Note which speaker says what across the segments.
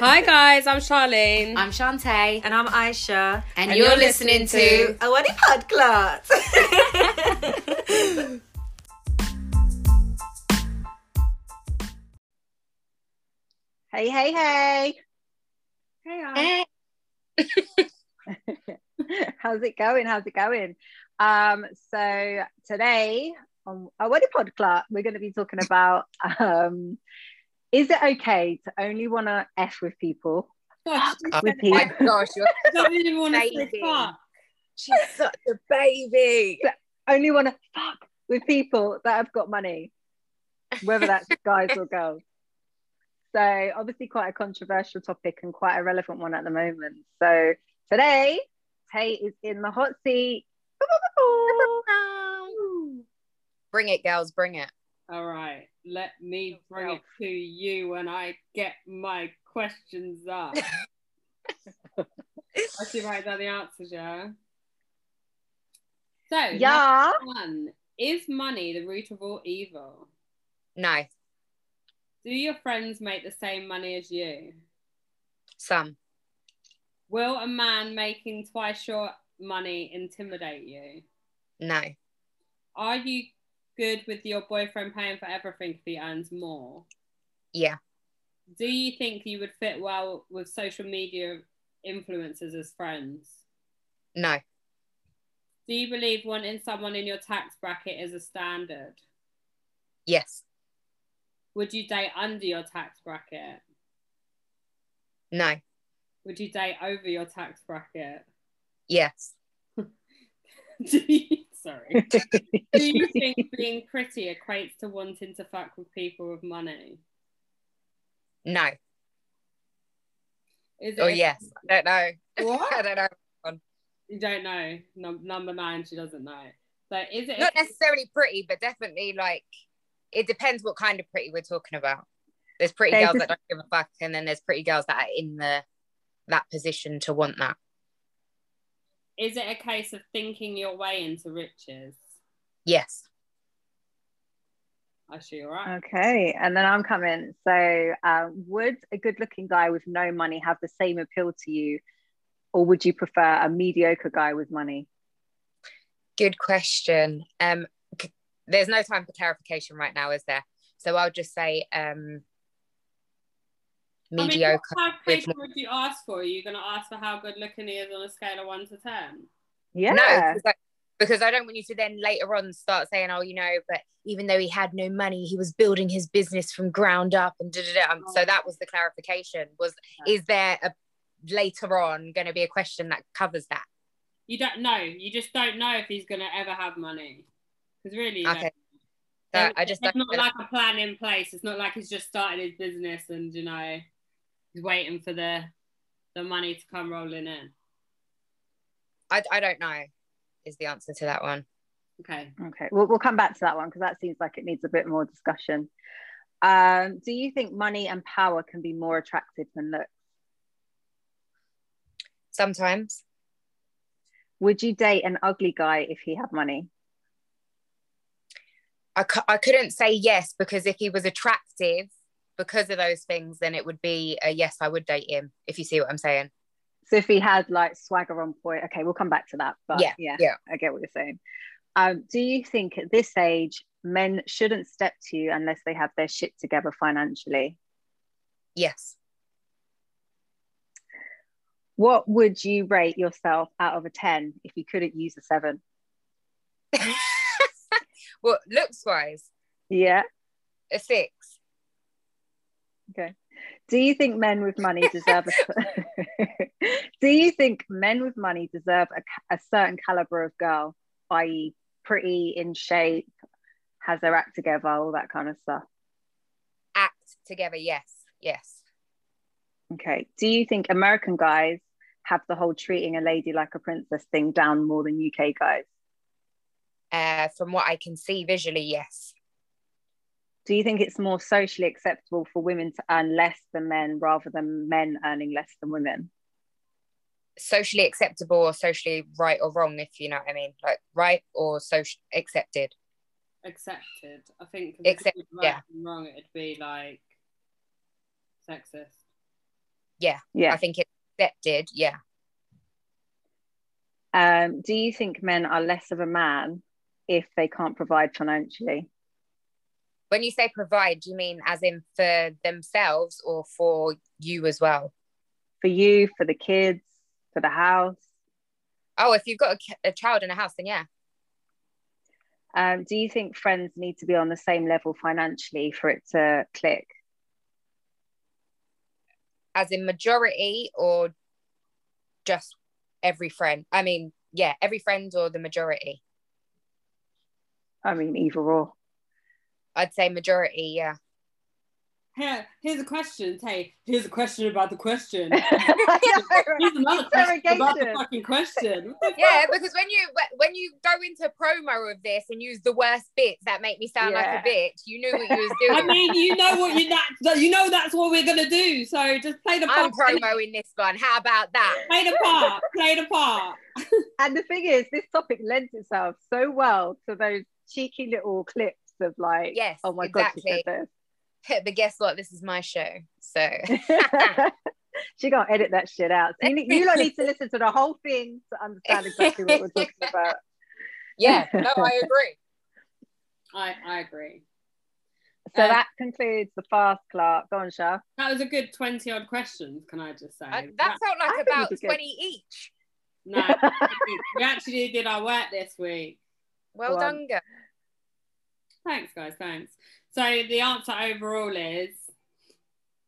Speaker 1: Hi guys, I'm Charlene.
Speaker 2: I'm Shantae.
Speaker 3: And I'm Aisha.
Speaker 2: And, and you're, you're, listening, listening to
Speaker 3: A Wedding Podcast. hey, hey, hey.
Speaker 1: Hey,
Speaker 3: hey. How's it going? How's it going? Um, so today on a wedding podcast, we're going to be talking about um, is it okay to only want to f with people?
Speaker 1: Gosh,
Speaker 2: with oh people? my gosh, you're
Speaker 1: don't even want to say fuck.
Speaker 2: She's such a baby.
Speaker 3: only want to fuck with people that have got money, whether that's guys or girls. So obviously quite a controversial topic and quite a relevant one at the moment. So today, Tate is in the hot seat.
Speaker 2: Bring it, girls, bring it.
Speaker 1: All right, let me bring it to you when I get my questions up. I should write down the answers, yeah. So,
Speaker 3: yeah.
Speaker 1: One, is money the root of all evil?
Speaker 2: No.
Speaker 1: Do your friends make the same money as you?
Speaker 2: Some.
Speaker 1: Will a man making twice your money intimidate you?
Speaker 2: No.
Speaker 1: Are you good with your boyfriend paying for everything if he earns more?
Speaker 2: Yeah.
Speaker 1: Do you think you would fit well with social media influencers as friends?
Speaker 2: No.
Speaker 1: Do you believe wanting someone in your tax bracket is a standard?
Speaker 2: Yes.
Speaker 1: Would you date under your tax bracket?
Speaker 2: No.
Speaker 1: Would you date over your tax bracket?
Speaker 2: Yes.
Speaker 1: Do you, sorry. Do you think being pretty equates to wanting to fuck with people with money?
Speaker 2: No.
Speaker 1: Is
Speaker 2: oh, yes. I don't know.
Speaker 1: What?
Speaker 2: I don't know.
Speaker 1: You don't know. No, number nine, she doesn't know. So is it
Speaker 2: not necessarily pretty, but definitely like it depends what kind of pretty we're talking about. There's pretty girls that don't give a fuck, and then there's pretty girls that are in the that position to want that.
Speaker 1: Is it a case of thinking your way into riches?
Speaker 2: Yes.
Speaker 1: I see. right.
Speaker 3: Okay, and then I'm coming. So, uh, would a good-looking guy with no money have the same appeal to you, or would you prefer a mediocre guy with money?
Speaker 2: Good question. Um, there's no time for clarification right now, is there? So I'll just say um, mediocre.
Speaker 1: I mean, what clarification would you ask for? Are you going to ask for how good looking he is on a scale of one to ten?
Speaker 3: Yeah.
Speaker 2: No, because I, because I don't want you to then later on start saying, "Oh, you know," but even though he had no money, he was building his business from ground up, and da da da. Oh. So that was the clarification. Was is there a later on going to be a question that covers that?
Speaker 1: You don't know. You just don't know if he's going to ever have money. Because really, okay.
Speaker 2: Like, I just
Speaker 1: it's not like a plan in place. It's not like he's just started his business and you know he's waiting for the the money to come rolling in.
Speaker 2: I, I don't know is the answer to that one.
Speaker 1: Okay.
Speaker 3: Okay. We'll, we'll come back to that one because that seems like it needs a bit more discussion. Um, do you think money and power can be more attractive than looks?
Speaker 2: Sometimes.
Speaker 3: Would you date an ugly guy if he had money?
Speaker 2: I, I couldn't say yes because if he was attractive because of those things, then it would be a yes, I would date him, if you see what I'm saying.
Speaker 3: So if he had like swagger on point, okay, we'll come back to that. But
Speaker 2: yeah,
Speaker 3: yeah,
Speaker 2: yeah.
Speaker 3: I get what you're saying. Um, do you think at this age men shouldn't step to you unless they have their shit together financially?
Speaker 2: Yes.
Speaker 3: What would you rate yourself out of a 10 if you couldn't use a seven?
Speaker 2: well, looks wise.
Speaker 3: Yeah.
Speaker 2: A six.
Speaker 3: Okay. Do you think men with money deserve a Do you think men with money deserve a, a certain caliber of girl, i.e., pretty, in shape, has their act together, all that kind of stuff?
Speaker 2: Act together, yes, yes.
Speaker 3: Okay. Do you think American guys have the whole treating a lady like a princess thing down more than UK guys?
Speaker 2: Uh, from what I can see visually, yes.
Speaker 3: Do you think it's more socially acceptable for women to earn less than men rather than men earning less than women?
Speaker 2: Socially acceptable or socially right or wrong, if you know what I mean, like right or social accepted.
Speaker 1: Accepted. I think.
Speaker 2: Accept, right
Speaker 1: yeah. wrong, it'd be like sexist.
Speaker 2: yeah,
Speaker 3: Yeah.
Speaker 2: I think it's accepted. Yeah.
Speaker 3: Um, do you think men are less of a man if they can't provide financially?
Speaker 2: When you say provide, do you mean as in for themselves or for you as well?
Speaker 3: For you, for the kids, for the house?
Speaker 2: Oh, if you've got a, a child in a house, then yeah.
Speaker 3: Um, do you think friends need to be on the same level financially for it to click?
Speaker 2: As in majority or just every friend? I mean, yeah, every friend or the majority.
Speaker 3: I mean, either or.
Speaker 2: I'd say majority, yeah.
Speaker 1: Here, here's a question. Hey, here's a question about the question. Here's another question about the fucking question.
Speaker 2: Yeah, because when you when you go into promo of this and use the worst bits that make me sound like a bitch, you knew what you was doing.
Speaker 1: I mean, you know what you that, that you know that's what we're gonna do. So just play the
Speaker 2: I'm
Speaker 1: part.
Speaker 2: promoing this one. How about that?
Speaker 1: Play the part. Play the part.
Speaker 3: And the thing is, this topic lends itself so well to those cheeky little clips of like,
Speaker 2: Yes,
Speaker 3: oh my
Speaker 2: exactly.
Speaker 3: god, she
Speaker 2: But guess what? This is my show. So
Speaker 3: she gonna edit that shit out. So you, need, you don't need to listen to the whole thing to understand exactly what we're talking about.
Speaker 2: yeah, no, I agree.
Speaker 1: I I agree.
Speaker 3: So
Speaker 1: Uh,
Speaker 3: that concludes the fast Clark. Go on, Shah.
Speaker 1: That was a good twenty odd questions. Can I just say?
Speaker 2: Uh, that felt like
Speaker 3: think
Speaker 2: about
Speaker 3: we did.
Speaker 2: 20 each.
Speaker 1: no, we actually did our work this week.
Speaker 2: Well
Speaker 3: Go on.
Speaker 2: done, girl.
Speaker 1: Thanks, guys. Thanks. So the answer overall is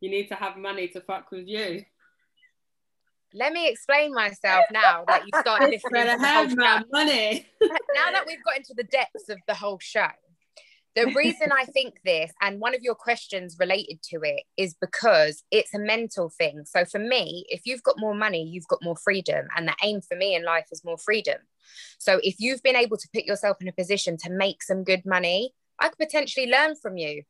Speaker 1: you need to have money to fuck with you.
Speaker 2: Let me explain myself now that you started listening to the whole
Speaker 1: have
Speaker 2: show.
Speaker 1: money.
Speaker 2: now that we've got into the depths of the whole show, the reason I think this, and one of your questions related to it, is because it's a mental thing. So for me, if you've got more money, you've got more freedom. And the aim for me in life is more freedom. So if you've been able to put yourself in a position to make some good money, I could potentially learn from you.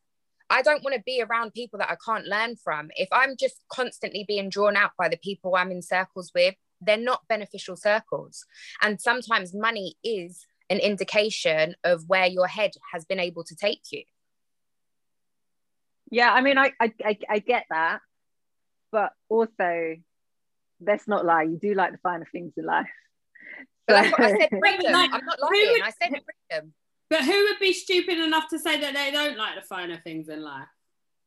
Speaker 2: I don't want to be around people that I can't learn from. If I'm just constantly being drawn out by the people I'm in circles with, they're not beneficial circles. And sometimes money is an indication of where your head has been able to take you.
Speaker 3: Yeah, I mean, I, I, I, I get that, but also, let's not lie. You do like the finer things in life.
Speaker 2: But that's what I said freedom. I'm not lying. I said freedom.
Speaker 1: But who would be stupid enough to say that they don't like the finer things in life?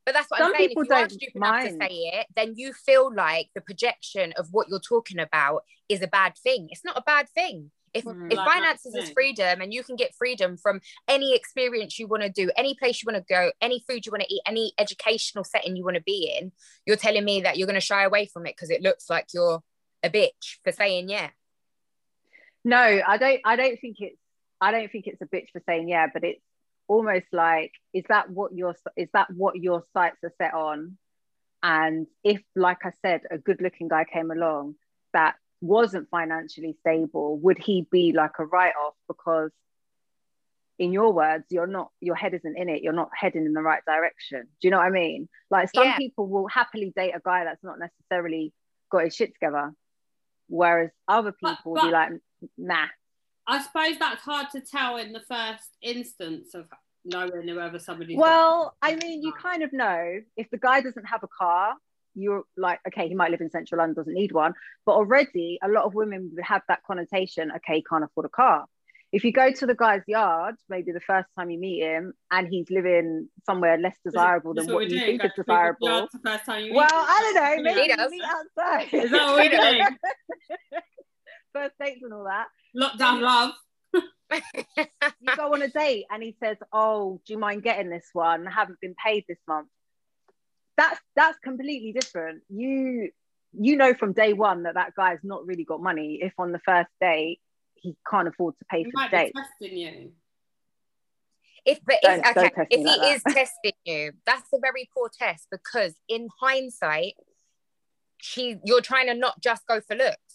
Speaker 2: But that's what
Speaker 3: Some
Speaker 2: I'm saying. If
Speaker 3: people
Speaker 2: you are
Speaker 3: don't
Speaker 2: stupid enough to
Speaker 3: mind.
Speaker 2: say it, then you feel like the projection of what you're talking about is a bad thing. It's not a bad thing. If,
Speaker 1: Mm,
Speaker 2: if
Speaker 1: like
Speaker 2: finances is freedom and you can get freedom from any experience you want to do, any place you want to go, any food you want to eat, any educational setting you want to be in, you're telling me that you're going to shy away from it because it looks like you're a bitch for saying yeah.
Speaker 3: no, I don't. I don't think it's. I don't think it's a bitch for saying yeah, but it's almost like is that what your is that what your sights are set on? And if, like I said, a good-looking guy came along that wasn't financially stable, would he be like a write-off because? In your words, you're not, your head isn't in it, you're not heading in the right direction. Do you know what I mean? Like some
Speaker 2: Yeah.
Speaker 3: people will happily date a guy that's not necessarily got his shit together, whereas other
Speaker 1: But-
Speaker 3: people will be like, nah,
Speaker 1: I suppose that's hard to tell in the first instance of knowing whether somebody's got-
Speaker 3: Well, I mean, you kind of know if the guy doesn't have a car, you're like, okay, he might live in central London, doesn't need one. But already, a lot of women would have that connotation, okay, he can't afford a car. If you go to the guy's yard, maybe the first time you meet him, and he's living somewhere less desirable than
Speaker 1: is
Speaker 3: what you think is desirable.
Speaker 1: the first time you
Speaker 3: Well, I don't know, maybe meet outside.
Speaker 1: Is that what we're doing?
Speaker 3: First dates and all that.
Speaker 1: Lockdown love.
Speaker 3: you go on a date and he says, "Oh, do you mind getting this one? I haven't been paid this month." That's that's completely different. You you know from day one that that guy's not really got money. If on the first date he can't afford to pay
Speaker 1: He
Speaker 3: for
Speaker 1: might
Speaker 3: the
Speaker 1: be
Speaker 3: date,
Speaker 1: testing you.
Speaker 2: If but
Speaker 3: Don't-
Speaker 2: if,
Speaker 3: don't
Speaker 2: okay,
Speaker 3: test me
Speaker 2: if
Speaker 3: like
Speaker 2: he is testing you, that's a very poor test because in hindsight, she you're trying to not just go for looks.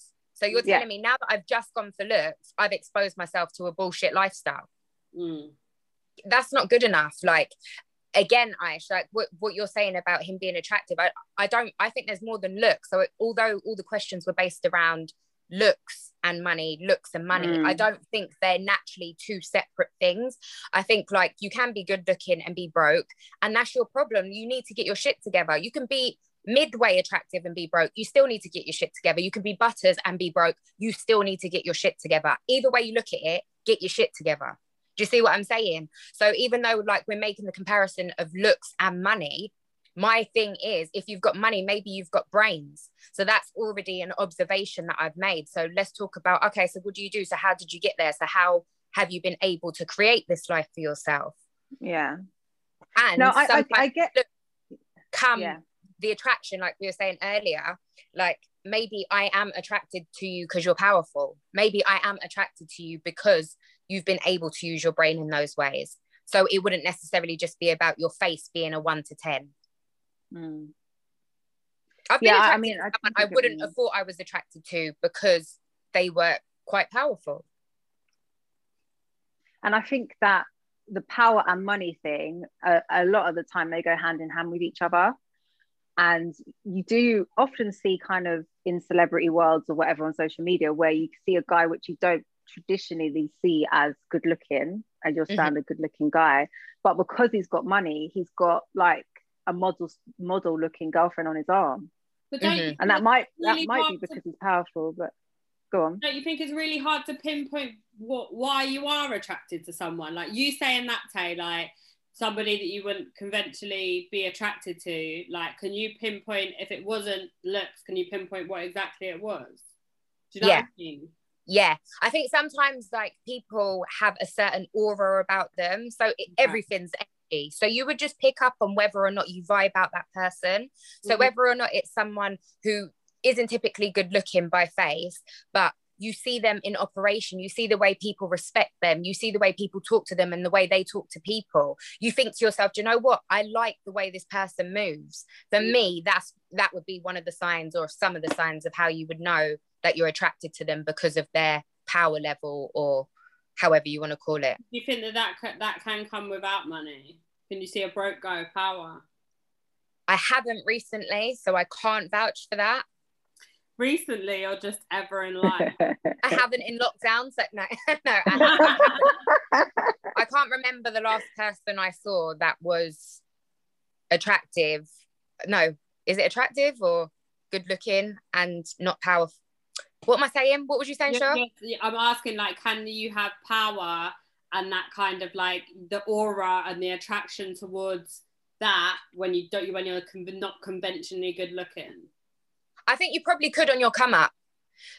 Speaker 2: So you're
Speaker 3: Yeah.
Speaker 2: telling me now that I've just gone for looks, I've exposed myself to a bullshit lifestyle.
Speaker 1: Mm.
Speaker 2: That's not good enough. Like again, Aish, like what, what you're saying about him being attractive, I, I don't I think there's more than looks. So it, although all the questions were based around looks and money, looks and money,
Speaker 3: Mm.
Speaker 2: I don't think they're naturally two separate things. I think like you can be good looking and be broke, and that's your problem. You need to get your shit together. You can be midway attractive and be broke, you still need to get your shit together. You can be butters and be broke. You still need to get your shit together. Either way you look at it, get your shit together. Do you see what I'm saying? So even though like we're making the comparison of looks and money, my thing is if you've got money, maybe you've got brains. So that's already an observation that I've made. So let's talk about okay, so what do you do? So how did you get there? So how have you been able to create this life for yourself?
Speaker 3: Yeah.
Speaker 2: And
Speaker 3: No, I, I, I get
Speaker 2: come
Speaker 3: yeah.
Speaker 2: The attraction, like we were saying earlier, like maybe I am attracted to you because you're powerful. Maybe I am attracted to you because you've been able to use your brain in those ways. So it wouldn't necessarily just be about your face being a one to 10.
Speaker 3: Mm.
Speaker 2: I've been
Speaker 3: Yeah, I
Speaker 2: attracted
Speaker 3: mean, I
Speaker 2: someone I
Speaker 3: I
Speaker 2: wouldn't have thought I was attracted to because they were quite powerful.
Speaker 3: And I think that the power and money thing, a, a lot of the time, they go hand in hand with each other. And you do often see kind of in celebrity worlds or whatever on social media where you see a guy which you don't traditionally see as good looking, as your
Speaker 2: Mhm.
Speaker 3: standard good looking guy, but because he's got money, he's got like a model model looking girlfriend on his arm,
Speaker 1: But don't,
Speaker 2: Mhm.
Speaker 3: Mm-hmm. and that might
Speaker 1: really
Speaker 3: that might be
Speaker 1: hard to-
Speaker 3: because he's powerful. But go on.
Speaker 1: don't you think it's really hard to pinpoint what why you are attracted to someone? Like you saying that, Tay, like somebody that you wouldn't conventionally be attracted to. Like, can you pinpoint if it wasn't looks? Can you pinpoint what exactly it was? Do you know
Speaker 2: Yeah.
Speaker 1: what I mean?
Speaker 2: Yeah, I think sometimes like people have a certain aura about them. So it, everything's energy. So you would just pick up on whether or not you vibe out that person. So
Speaker 1: Mhm.
Speaker 2: whether or not it's someone who isn't typically good looking by face, but you see them in operation, you see the way people respect them, you see the way people talk to them and the way they talk to people. You think to yourself, do you know what? I like the way this person moves. For
Speaker 1: Mm.
Speaker 2: me, that's that would be one of the signs or some of the signs of how you would know that you're attracted to them because of their power level or however you want to call it.
Speaker 1: Do you think that that, that can come without money? Can you see a broke guy with power?
Speaker 2: I haven't recently, so I can't vouch for that.
Speaker 1: Recently or just ever in life?
Speaker 2: I haven't in lockdown, so no, no. I. I can't remember the last person I saw that was attractive. No, is it attractive or good looking and not powerful? What am I saying? What was you saying,
Speaker 1: Yeah,
Speaker 2: Shaw?
Speaker 1: yeah, I'm asking, like, can you have power and that kind of like the aura and the attraction towards that when you don't when you're con- not conventionally good looking?
Speaker 2: I think you probably could on your come up.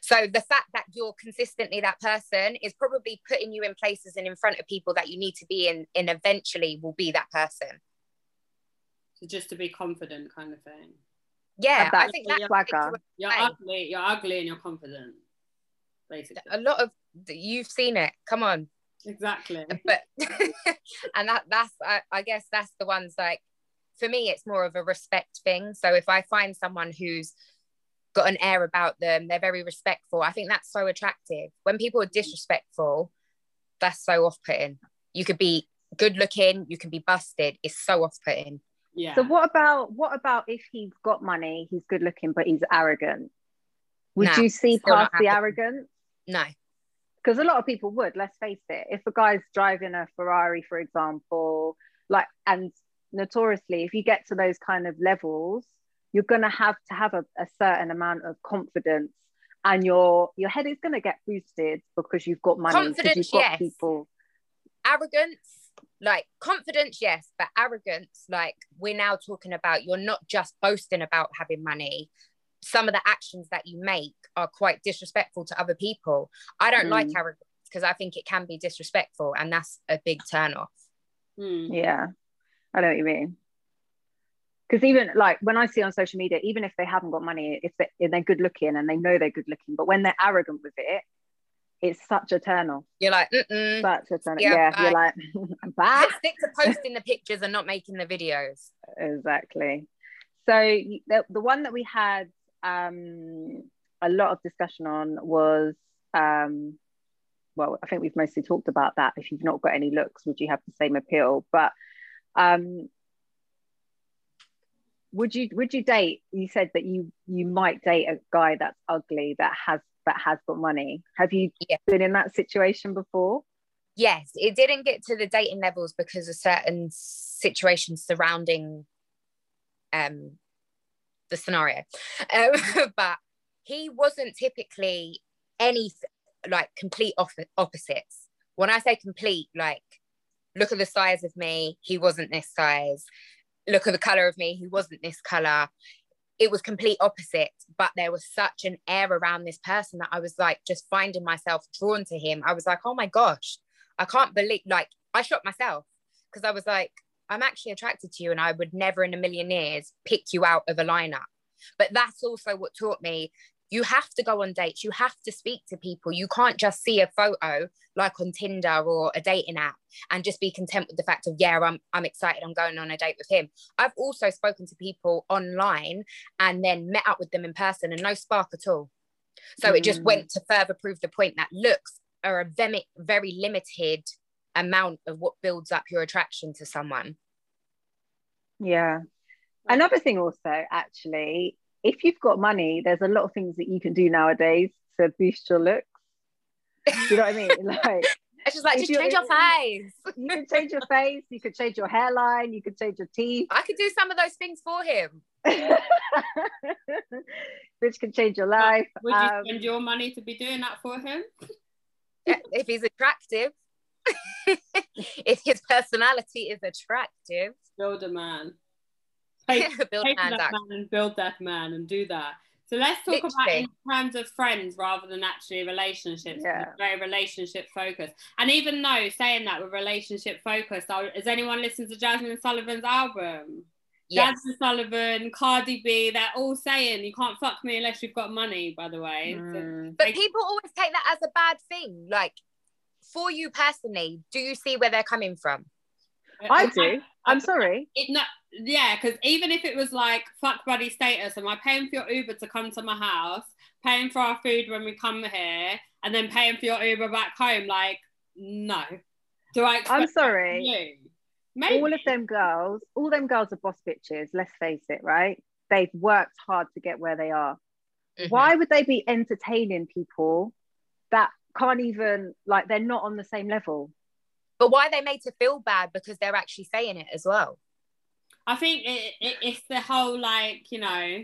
Speaker 2: So the fact that you're consistently that person is probably putting you in places and in front of people that you need to be in, and eventually will be that person.
Speaker 1: So just to be confident, kind of thing.
Speaker 2: Yeah, I think that's
Speaker 3: swagger.
Speaker 1: You're ugly. You're ugly and you're confident. Basically,
Speaker 2: a lot of you've seen it. Come on,
Speaker 1: exactly.
Speaker 2: but and that that's I, I guess that's the ones like for me it's more of a respect thing. So if I find someone who's got an air about them, they're very respectful. I think that's so attractive. When people are disrespectful, that's so off-putting. You could be good looking, you can be busted. It's so off-putting.
Speaker 1: Yeah.
Speaker 3: So what about what about if he's got money, he's good looking, but he's arrogant? Would
Speaker 2: Nah,
Speaker 3: you see past the arrogance?
Speaker 2: No.
Speaker 3: Because a lot of people would. Let's face it. If a guy's driving a Ferrari, for example, like and notoriously, if you get to those kind of levels, you're gonna have to have a, a certain amount of confidence, and your your head is gonna get boosted because you've got money. Because
Speaker 2: Confidence,
Speaker 3: you've got
Speaker 2: yes.
Speaker 3: people.
Speaker 2: arrogance like confidence yes but arrogance like we're now talking about you're not just boasting about having money some of the actions that you make are quite disrespectful to other people i don't like
Speaker 3: Mm.
Speaker 2: arrogance because i think it can be disrespectful and that's a big turn off
Speaker 1: Hmm.
Speaker 3: Yeah, I know what you mean. Because even like when I see on social media, even if they haven't got money, if, they, if they're good looking and they know they're good looking, but when they're arrogant with it, it's such a turn off.
Speaker 2: you're like Mm-mm.
Speaker 3: Such a turn off.
Speaker 2: Yeah,
Speaker 3: Yeah, you're like, bye.
Speaker 2: stick to posting the pictures and not making the videos
Speaker 3: exactly. So the, the one that we had um, a lot of discussion on was, um, well, I think we've mostly talked about that. If you've not got any looks, would you have the same appeal? But um, would you would you date? You said that you you might date a guy that's ugly that has that has got money. Have you
Speaker 2: Yeah.
Speaker 3: been in that situation before?
Speaker 2: yes it didn't get to the dating levels because of certain situations surrounding um the scenario. Um, but he wasn't typically any like complete off- opposites. When I say complete, like look at the size of me, he wasn't this size. Look at the color of me, he wasn't this color. It was complete opposite, but there was such an air around this person that I was like just finding myself drawn to him. I was like, oh my gosh, I can't believe like I shot myself because I was like, I'm actually attracted to you, and I would never in a million years pick you out of a lineup. But that's also what taught me you have to go on dates, you have to speak to people. You can't just see a photo like on Tinder or a dating app and just be content with the fact of, yeah, I'm, I'm excited, I'm going on a date with him. I've also spoken to people online and then met up with them in person and no spark at all. So mm. it just went mm. to further prove the point that looks are a very, very limited amount of what builds up your attraction to someone.
Speaker 3: Yeah. Another thing also actually if you've got money, there's a lot of things that you can do nowadays to boost your looks. Do you know what I mean? Like
Speaker 2: it's just like just change your face.
Speaker 3: You can change your face, you could change your hairline, you could change your teeth.
Speaker 2: I could do some of those things for him.
Speaker 3: Which can change your life.
Speaker 1: Would you um, spend your money to be doing that for him?
Speaker 2: if he's attractive. if his personality is attractive.
Speaker 1: Build a man. Take, build take that man and build that man and do that. So let's talk Literally. about in terms of friends rather than actually relationships. Yeah. Very relationship focused. And even though saying that we're relationship focused, has anyone listened to Jazmine Sullivan's album? Yes. Jazmine Sullivan, Cardi B, they're all saying you can't fuck me unless you've got money, by the way.
Speaker 2: Mm. So but people always take that as a bad thing. Like for you personally, do you see where they're coming from?
Speaker 3: I do. I'm sorry.
Speaker 1: It not yeah, because even if it was like fuck buddy status, am I paying for your Uber to come to my house, paying for our food when we come here, and then paying for your Uber back home? Like, no. Do I?
Speaker 3: I'm sorry. Maybe. All of them girls, all them girls are boss bitches. Let's face it, right? They've worked hard to get where they are. Mm-hmm. Why would they be entertaining people that can't even like they're not on the same level?
Speaker 2: But why are they made to feel bad because they're actually saying it as well?
Speaker 1: I think it, it, it's the whole like you know.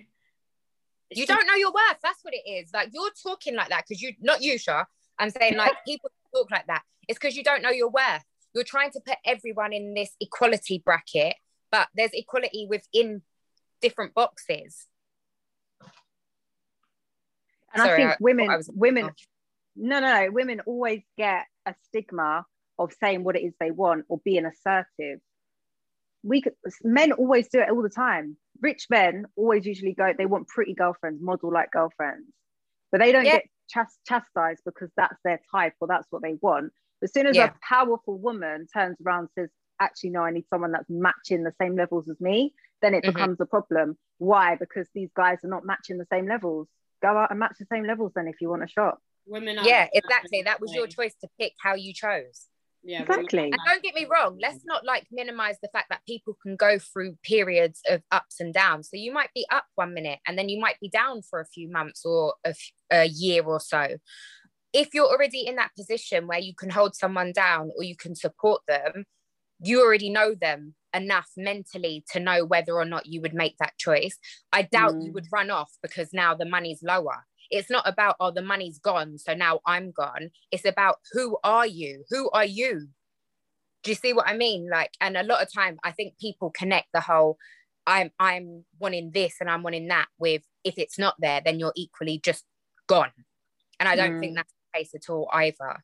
Speaker 2: You don't know your worth. That's what it is. Like you're talking like that because you not you, Shah. I'm saying like people talk like that. It's because you don't know your worth. You're trying to put everyone in this equality bracket, but there's equality within different boxes.
Speaker 3: And Sorry, I think women, I was, women, oh. no, no, no, women always get a stigma of saying what it is they want or being assertive we could, men always do it all the time. Rich men always usually go, they want pretty girlfriends, model like girlfriends, but they don't yeah. get chast- chastised because that's their type or that's what they want. As soon as yeah. a powerful woman turns around and says, actually, no, I need someone that's matching the same levels as me, then it mm-hmm. becomes a problem. Why? Because these guys are not matching the same levels. Go out and match the same levels then if you want a shot.
Speaker 2: Women yeah, exactly. That was your choice to pick how you chose.
Speaker 3: Yeah, exactly.
Speaker 2: And don't get me wrong, let's not like minimize the fact that people can go through periods of ups and downs. So you might be up one minute and then you might be down for a few months or a, f- a year or so. If you're already in that position where you can hold someone down or you can support them, you already know them enough mentally to know whether or not you would make that choice. I doubt mm. you would run off because now the money's lower it's not about oh the money's gone so now i'm gone. It's about who are you? Who are you? Do you see what i mean? Like and a lot of time i think people connect the whole i'm i'm wanting this and i'm wanting that with if it's not there then you're equally just gone. And i don't mm. think that's the case at all either.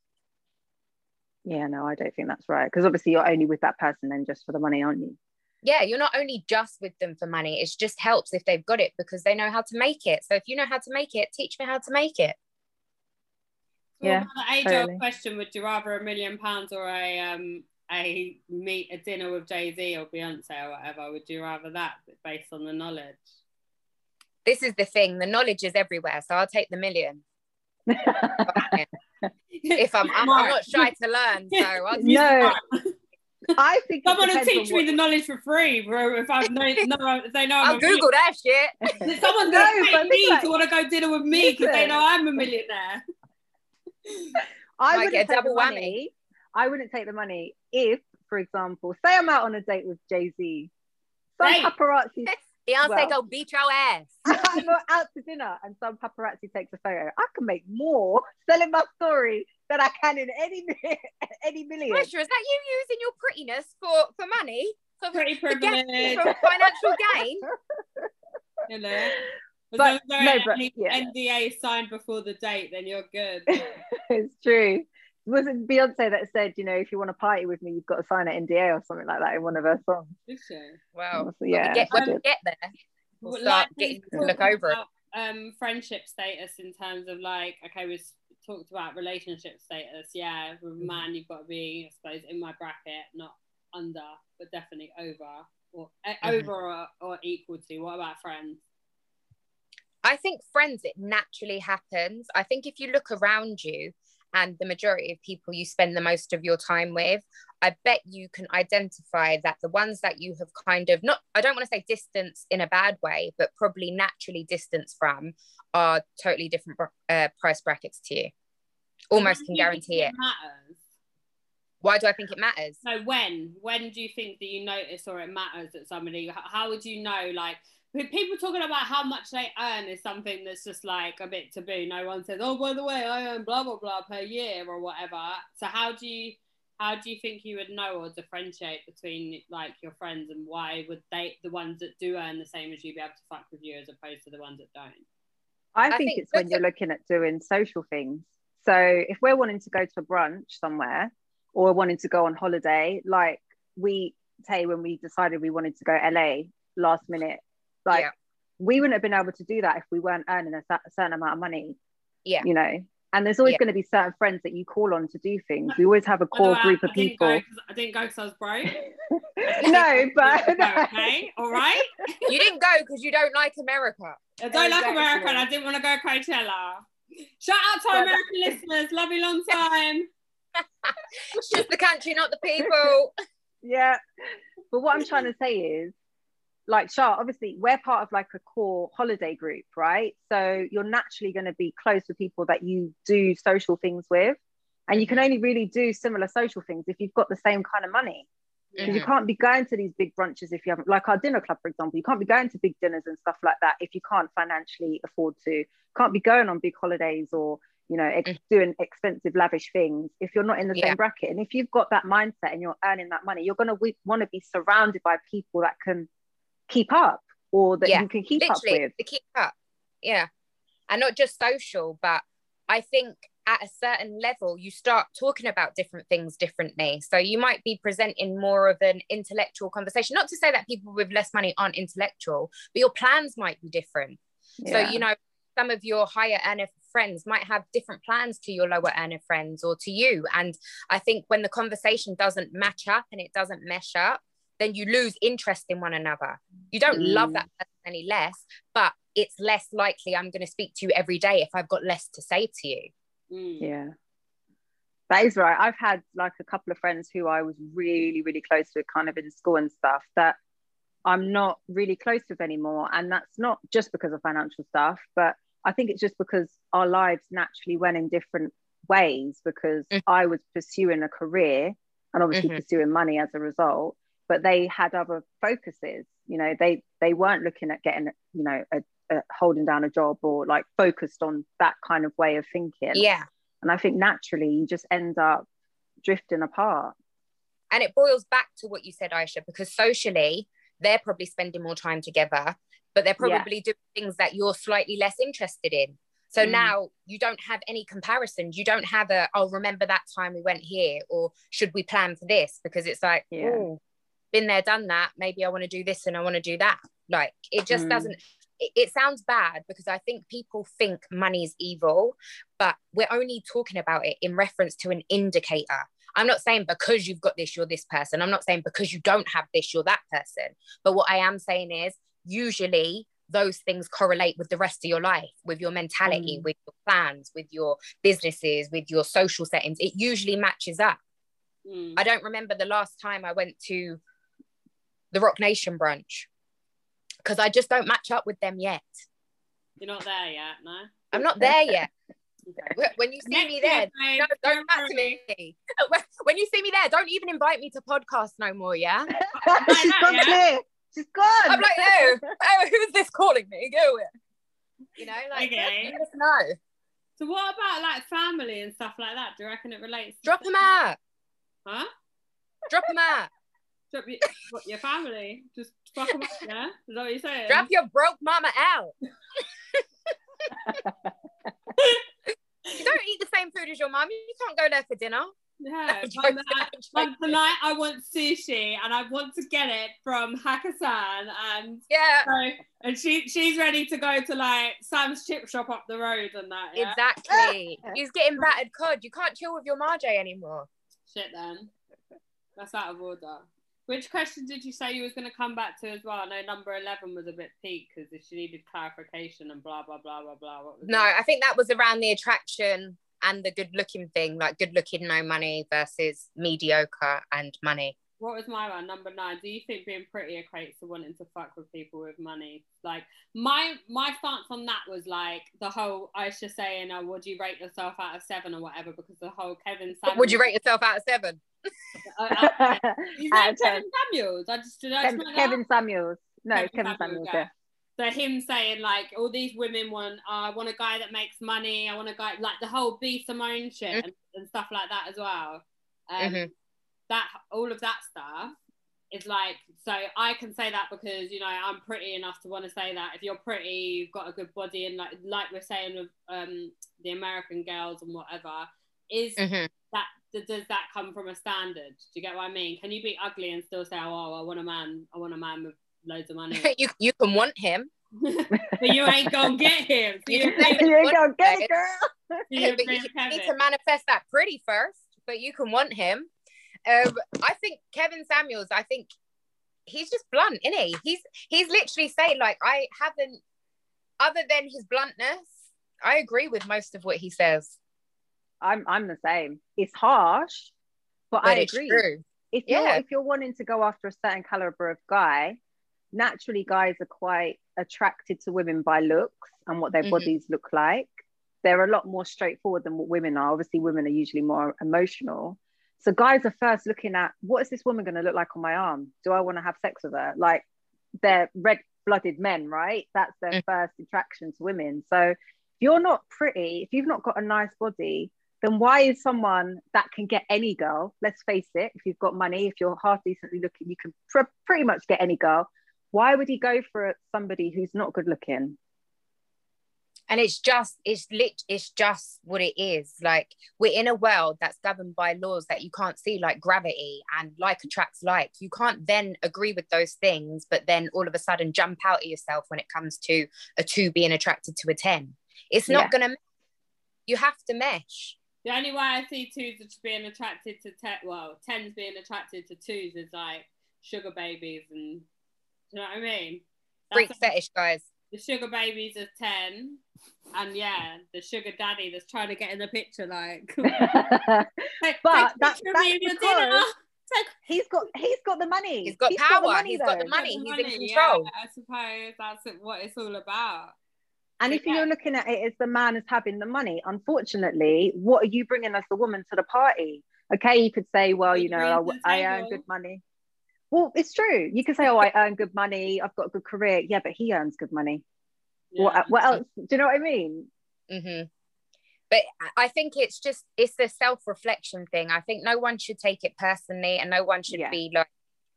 Speaker 3: Yeah no i don't think that's right. Because obviously you're only with that person then just for the money aren't you
Speaker 2: yeah, you're not only just with them for money, it just helps if they've got it because they know how to make it. So if you know how to make it, teach me how to make it.
Speaker 1: yeah. the age totally. question, would you rather a million pounds or a um a meet a dinner with Jay Z or Beyonce or whatever? Would you rather that based on the knowledge?
Speaker 2: This is the thing, the knowledge is everywhere, so I'll take the million. if I'm, I'm, I'm, not shy to learn, so I'll
Speaker 3: no. I think
Speaker 1: someone will teach me the knowledge for free, bro. If I know, no, if they know,
Speaker 2: I'm I'll Google that shit.
Speaker 1: Someone's no, gonna pay me like, to want to go dinner with me because they know I'm a millionaire.
Speaker 3: I would get double money. I wouldn't take the money if, for example, say I'm out on a date with Jay Z. Some hey. paparazzi,
Speaker 2: Beyonce
Speaker 3: Well-
Speaker 2: go beat your ass.
Speaker 3: I go out to dinner and some paparazzi takes a photo. I can make more selling my story than I can in any any million.
Speaker 2: Pressure, is that you using your prettiness for for money? For,
Speaker 1: Pretty privilege.
Speaker 2: for financial gain?
Speaker 1: You know. As
Speaker 3: But-
Speaker 1: long as
Speaker 3: no, but- yeah.
Speaker 1: NDA signed before the date, then you're good.
Speaker 3: it's true. Was it Beyonce that said, you know, if you want to party with me, you've got to sign an NDA or something like that in one of her songs?
Speaker 1: Good show.
Speaker 2: Well,
Speaker 3: So, yeah,
Speaker 2: when we get, when we get there, we'll
Speaker 1: Well,
Speaker 2: start
Speaker 1: we
Speaker 2: getting to look over
Speaker 1: about, Um, friendship status in terms of like, okay, we've talked about relationship status. Yeah, with
Speaker 2: Mm-hmm.
Speaker 1: man, you've got to be, I suppose, in my bracket, not under, but definitely over or eh,
Speaker 2: Mhm.
Speaker 1: over or, or equal to. What about friends?
Speaker 2: I think friends, it naturally happens. I think if you look around you and the majority of people you spend the most of your time with, I bet you can identify that the ones that you have kind of not, I don't want to say distance in a bad way, but probably naturally distance from are totally different uh, price brackets to you. Almost can guarantee it.
Speaker 1: matters.
Speaker 2: Why do I think it matters?
Speaker 1: So when when do you think that you notice or it matters that somebody? How, would you know? Like people talking about how much they earn is something that's just like a bit taboo. No one says, "Oh, by the way, I earn blah blah blah per year or whatever." So how do you how do you think you would know or differentiate between like your friends and why would they the ones that do earn the same as you be able to fuck with you as opposed to the ones that don't?
Speaker 3: I,
Speaker 2: I
Speaker 3: think,
Speaker 2: think
Speaker 3: it's when you're looking at doing social things. So if we're wanting to go to a brunch somewhere or wanting to go on holiday, like we say when we decided we wanted to go LA last minute, like
Speaker 2: Yeah.
Speaker 3: we wouldn't have been able to do that if we weren't earning a cer- certain amount of money.
Speaker 2: Yeah.
Speaker 3: You know, and there's always
Speaker 2: Yeah.
Speaker 3: going to be certain friends that you call on to do things. We always have a core
Speaker 1: way,
Speaker 3: group
Speaker 1: I
Speaker 3: of
Speaker 1: didn't
Speaker 3: people.
Speaker 1: I didn't go because I was broke.
Speaker 3: no, but
Speaker 1: okay, all right.
Speaker 2: You didn't go because you don't like America.
Speaker 1: I don't like America and I didn't want to go Coachella. Shout out to our American listeners. Love you long time.
Speaker 2: It's just the country, not the people.
Speaker 3: yeah but what i'm trying to say is like Shah, obviously we're part of like a core holiday group right so you're naturally going to be close with people that you do social things with and you can only really do similar social things if you've got the same kind of money because you
Speaker 2: Mhm.
Speaker 3: can't be going to these big brunches if you haven't like our dinner club for example you can't be going to big dinners and stuff like that if you can't financially afford to can't be going on big holidays or you know ex-
Speaker 2: Mm.
Speaker 3: doing expensive lavish things if you're not in the
Speaker 2: Yeah.
Speaker 3: same bracket and if you've got that mindset and you're earning that money you're going to want to be surrounded by people that can keep up or that
Speaker 2: Yeah,
Speaker 3: you can keep up with.
Speaker 2: to keep up. Yeah. And not just social but i think at a certain level you start talking about different things differently. So you might be presenting more of an intellectual conversation. Not to say that people with less money aren't intellectual but your plans might be different. So you know some of your higher earner friends might have different plans to your lower earner friends or to you. And i think when the conversation doesn't match up and it doesn't mesh up then you lose interest in one another you don't love
Speaker 3: Mm.
Speaker 2: that person any less but it's less likely i'm going to speak to you every day if i've got less to say to you
Speaker 1: Mm.
Speaker 3: Yeah. That is right. I've had like a couple of friends who I was really, really close with kind of in school and stuff that I'm not really close with anymore. And that's not just because of financial stuff, but I think it's just because our lives naturally went in different ways because
Speaker 2: Mhm.
Speaker 3: I was pursuing a career and obviously
Speaker 2: Mhm.
Speaker 3: pursuing money as a result, but they had other focuses. You know, they they weren't looking at getting, you know, a, a holding down a job or like focused on that kind of way of thinking.
Speaker 2: yeah
Speaker 3: And I think naturally you just end up drifting apart.
Speaker 2: and it boils back to what you said aisha because socially they're probably spending more time together but they're
Speaker 3: Yeah.
Speaker 2: probably doing things that you're slightly less interested in so
Speaker 1: Mm.
Speaker 2: now you don't have any comparisons you don't have a oh remember that time we went here or should we plan for this because it's like
Speaker 3: Yeah.
Speaker 2: oh been there done that maybe i want to do this and i want to do that like it just
Speaker 3: Mm.
Speaker 2: doesn't it, it sounds bad because i think people think money's evil but we're only talking about it in reference to an indicator i'm not saying because you've got this you're this person i'm not saying because you don't have this you're that person but what i am saying is usually those things correlate with the rest of your life with your mentality
Speaker 3: Mm.
Speaker 2: with your plans with your businesses with your social settings it usually matches up
Speaker 1: Mm.
Speaker 2: I don't remember the last time I went to the Roc Nation branch because I just don't match up with them yet.
Speaker 1: You're not there yet, no?
Speaker 2: I'm not there yet.
Speaker 1: Okay.
Speaker 2: When you see
Speaker 1: Next
Speaker 2: me there, no, don't
Speaker 1: don't
Speaker 2: back to me. When you see me there, don't even invite me to podcast no more, yeah?
Speaker 3: She's gone
Speaker 1: yeah.
Speaker 3: clear. She's gone.
Speaker 2: I'm like, oh, oh, who's this calling me? Go it. You know, like
Speaker 1: Okay.
Speaker 2: just know.
Speaker 1: So what about like family and stuff like that? Do you reckon it relates?
Speaker 2: Drop them out.
Speaker 1: Huh?
Speaker 2: Drop them out.
Speaker 1: Drop your, what, your family? Just fuck them up, yeah? Is that what you're saying?
Speaker 2: Drop your broke mama out. you don't eat the same food as your mum. You can't go there for dinner.
Speaker 1: Yeah,
Speaker 2: I'm
Speaker 1: but,
Speaker 2: joking, I'm
Speaker 1: but
Speaker 2: joking.
Speaker 1: tonight I want sushi and I want to get it from Hakkasan and
Speaker 2: Yeah,
Speaker 1: so and she she's ready to go to like Sam's chip shop up the road and that. Yeah?
Speaker 2: exactly. He's getting battered cod. You can't chill with your Marjay anymore.
Speaker 1: Shit then. That's out of order. Which question did you say you was going to come back to as well? I know number 11 was a bit peak because she needed clarification and blah, blah, blah, blah, blah. What was
Speaker 2: No,
Speaker 1: it?
Speaker 2: I think that was around the attraction and the good looking thing, like good looking, no money versus mediocre and money.
Speaker 1: What was my one? Number nine. Do you think being pretty equates to wanting to fuck with people with money? Like my my stance on that was like the whole Aisha saying, "Oh, would you rate yourself out of seven or whatever?" Because the whole Kevin Samuels.
Speaker 2: Would you rate yourself out of seven?
Speaker 1: Uh, uh, His
Speaker 3: Out
Speaker 1: name
Speaker 3: of 10.
Speaker 1: Kevin Samuels. I just did I
Speaker 3: Kevin, Kevin? Samuels. No, Kevin, Samuels. Yeah.
Speaker 1: So him saying like all these women want, oh, I want a guy that makes money. I want a guy like the whole B Simone shit
Speaker 2: Mm.
Speaker 1: and, and stuff like that as well. Um,
Speaker 2: Mhm.
Speaker 1: That all of that stuff is like so I can say that because you know I'm pretty enough to want to say that if you're pretty, you've got a good body, and like like we're saying with um the American girls and whatever, is
Speaker 2: Mhm.
Speaker 1: that does that come from a standard? Do you get what I mean? Can you be ugly and still say, oh, I want a man, I want a man with loads of money?
Speaker 2: you you can want him,
Speaker 1: but you ain't gonna get him. So
Speaker 2: You
Speaker 1: you
Speaker 2: can say
Speaker 1: agree-
Speaker 3: you
Speaker 2: What
Speaker 3: go get
Speaker 2: is
Speaker 3: it, girl.
Speaker 1: you
Speaker 2: but you
Speaker 1: with
Speaker 2: need to manifest that pretty first. But you can want him. Um, I think Kevin Samuels. I think he's just blunt, isn't he? He's he's literally saying like I haven't, other than his bluntness. I agree with most of what he says.
Speaker 3: I'm I'm the same. It's harsh, but,
Speaker 2: But
Speaker 3: I
Speaker 2: it's
Speaker 3: agree.
Speaker 2: true.
Speaker 3: If you're if you're wanting to go after a certain caliber of guy, naturally guys are quite attracted to women by looks and what their
Speaker 2: Mhm.
Speaker 3: bodies look like. They're a lot more straightforward than what women are. Obviously, women are usually more emotional. So guys are first looking at what is this woman going to look like on my arm? Do I want to have sex with her? Like they're red-blooded men, right? That's their
Speaker 2: Mm.
Speaker 3: first attraction to women. So if you're not pretty, if you've not got a nice body, then why is someone that can get any girl? Let's face it, if you've got money, if you're half decently looking, you can pr- pretty much get any girl. Why would he go for somebody who's not good looking?
Speaker 2: And it's just it's lit it's just what it is. Like we're in a world that's governed by laws that you can't see like gravity and like attracts like. You can't then agree with those things but then all of a sudden jump out at yourself when it comes to a two being attracted to a 10 it's not
Speaker 3: Yeah.
Speaker 2: gonna you have to mesh.
Speaker 1: The only way I see twos being attracted to ten, well, tens being attracted to twos is like sugar babies and do you know what I mean?
Speaker 2: freak
Speaker 1: That's
Speaker 2: fetish guys
Speaker 1: the sugar babies are ten, and yeah, the sugar daddy that's trying to get in the picture, like.
Speaker 3: but
Speaker 1: Take,
Speaker 3: But
Speaker 1: take a
Speaker 3: that-
Speaker 1: picture
Speaker 3: that's
Speaker 1: me with
Speaker 3: because-
Speaker 1: dinner. Take
Speaker 3: he's got he's got the money.
Speaker 2: He's got power. He's got the
Speaker 3: though.
Speaker 2: money.
Speaker 1: the
Speaker 2: he's in control.
Speaker 1: Yeah, I suppose that's what it's all about.
Speaker 3: And if
Speaker 1: Yeah.
Speaker 3: you're looking at it as the man is having the money, unfortunately, what are you bringing as the woman to the party? Okay, you could say, well,
Speaker 1: What
Speaker 3: you
Speaker 1: you
Speaker 3: know, I, I earn good money. Well, it's true. You can say, oh, I earn good money. I've got a good career. Yeah, but he earns good money.
Speaker 1: Yeah.
Speaker 3: What, what else? Do you know what I mean?
Speaker 2: hmm But I think it's just it's the self-reflection thing. I think no one should take it personally, and no one should
Speaker 3: Yeah.
Speaker 2: be like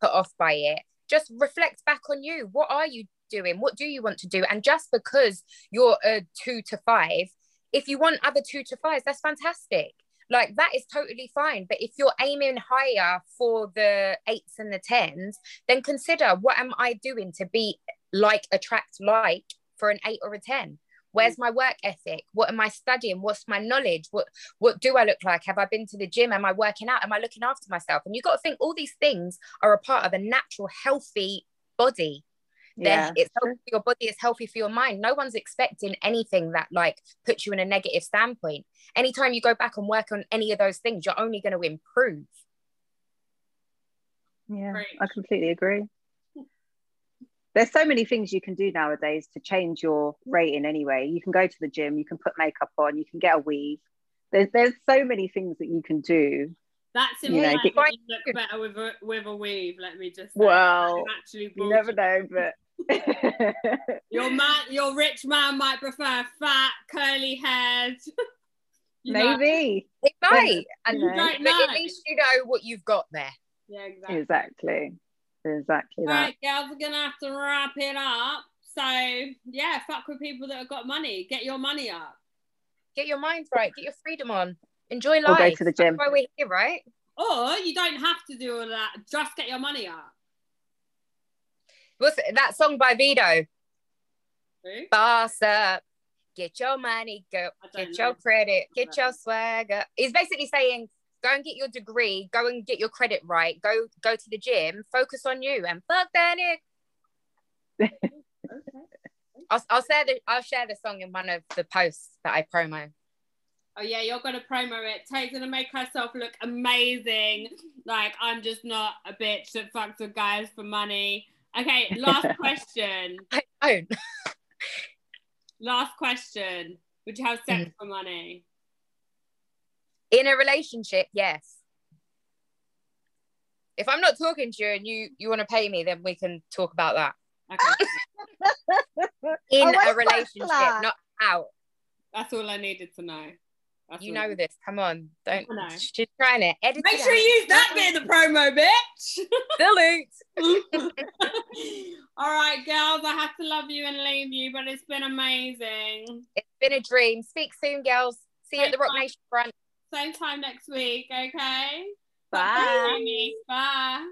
Speaker 2: put off by it. Just reflect back on you. What are you doing? What do you want to do? And just because you're a two to five, if you want other two to fives, that's fantastic. Like that is totally fine. But if you're aiming higher for the eights and the tens, then consider what am I doing to be like attract like for an eight or a ten? Where's my work ethic? What am I studying? What's my knowledge? What what do I look like? Have I been to the gym? Am I working out? Am I looking after myself? And you've got to think all these things are a part of a natural, healthy body. Then it's healthy for your body, it's healthy for your mind. No one's expecting anything that like puts you in a negative standpoint. Anytime you go back and work on any of those things, you're only going to improve.
Speaker 3: Yeah,
Speaker 1: Great.
Speaker 3: I completely agree. There's so many things you can do nowadays to change your rating anyway. You can go to the gym, you can put makeup on, you can get a weave. There's there's so many things that you can do
Speaker 1: That's
Speaker 3: You know,
Speaker 1: implied
Speaker 3: get-
Speaker 1: you look better with a with a weave. Let me just. Say.
Speaker 3: Well,
Speaker 1: actually
Speaker 3: you never know, but
Speaker 1: Your man, your rich man might prefer fat, curly haired. You know?
Speaker 3: maybe
Speaker 2: It might. And
Speaker 3: You
Speaker 1: don't
Speaker 2: but
Speaker 1: know.
Speaker 2: at least you know what you've got there.
Speaker 1: Yeah, exactly.
Speaker 3: exactly, exactly
Speaker 1: All
Speaker 3: that.
Speaker 1: right, girls, we're gonna have to wrap it up. So yeah, fuck with people that have got money. Get your money up.
Speaker 2: Get your mind right. Get your freedom on. Enjoy
Speaker 3: Or
Speaker 2: life.
Speaker 3: go to the gym.
Speaker 2: That's why we're here, right?
Speaker 1: Or you don't have to do all that. Just get your money up.
Speaker 2: What's it- that song by Vito?
Speaker 1: Who?
Speaker 2: Boss up. Get your money, go. Get
Speaker 1: know.
Speaker 2: your credit. Get your swagger. He's basically saying, go and get your degree. Go and get your credit right. Go go to the gym. Focus on you and fuck that Nick. I'll, I'll share the I'll share the song in one of the posts that I promo.
Speaker 1: Oh yeah, you're gonna promo it. Tay's gonna make herself look amazing. Like I'm just not a bitch that fucks with guys for money. Okay, last question.
Speaker 2: I don't.
Speaker 1: Last question. Would you have sex
Speaker 2: Mm.
Speaker 1: for money?
Speaker 2: In a relationship, yes. If I'm not talking to you and you you want to pay me, then we can talk about that.
Speaker 1: Okay,
Speaker 2: In
Speaker 3: Oh,
Speaker 2: a relationship, not out.
Speaker 1: that's all I needed to know. That's
Speaker 2: You
Speaker 1: all.
Speaker 2: know this. Come on, don't.
Speaker 1: I know.
Speaker 2: She's trying to edit.
Speaker 1: Make
Speaker 2: it
Speaker 1: sure
Speaker 2: out.
Speaker 1: you use that bit in the promo, bitch.
Speaker 2: Delete.
Speaker 1: All right, girls, I have to love you and leave you, but it's been amazing.
Speaker 2: It's been a dream. Speak soon, girls. See you at the Roc
Speaker 1: Bye.
Speaker 2: Nation front.
Speaker 1: Same time next week, okay?
Speaker 3: Bye.
Speaker 1: Amy. Bye.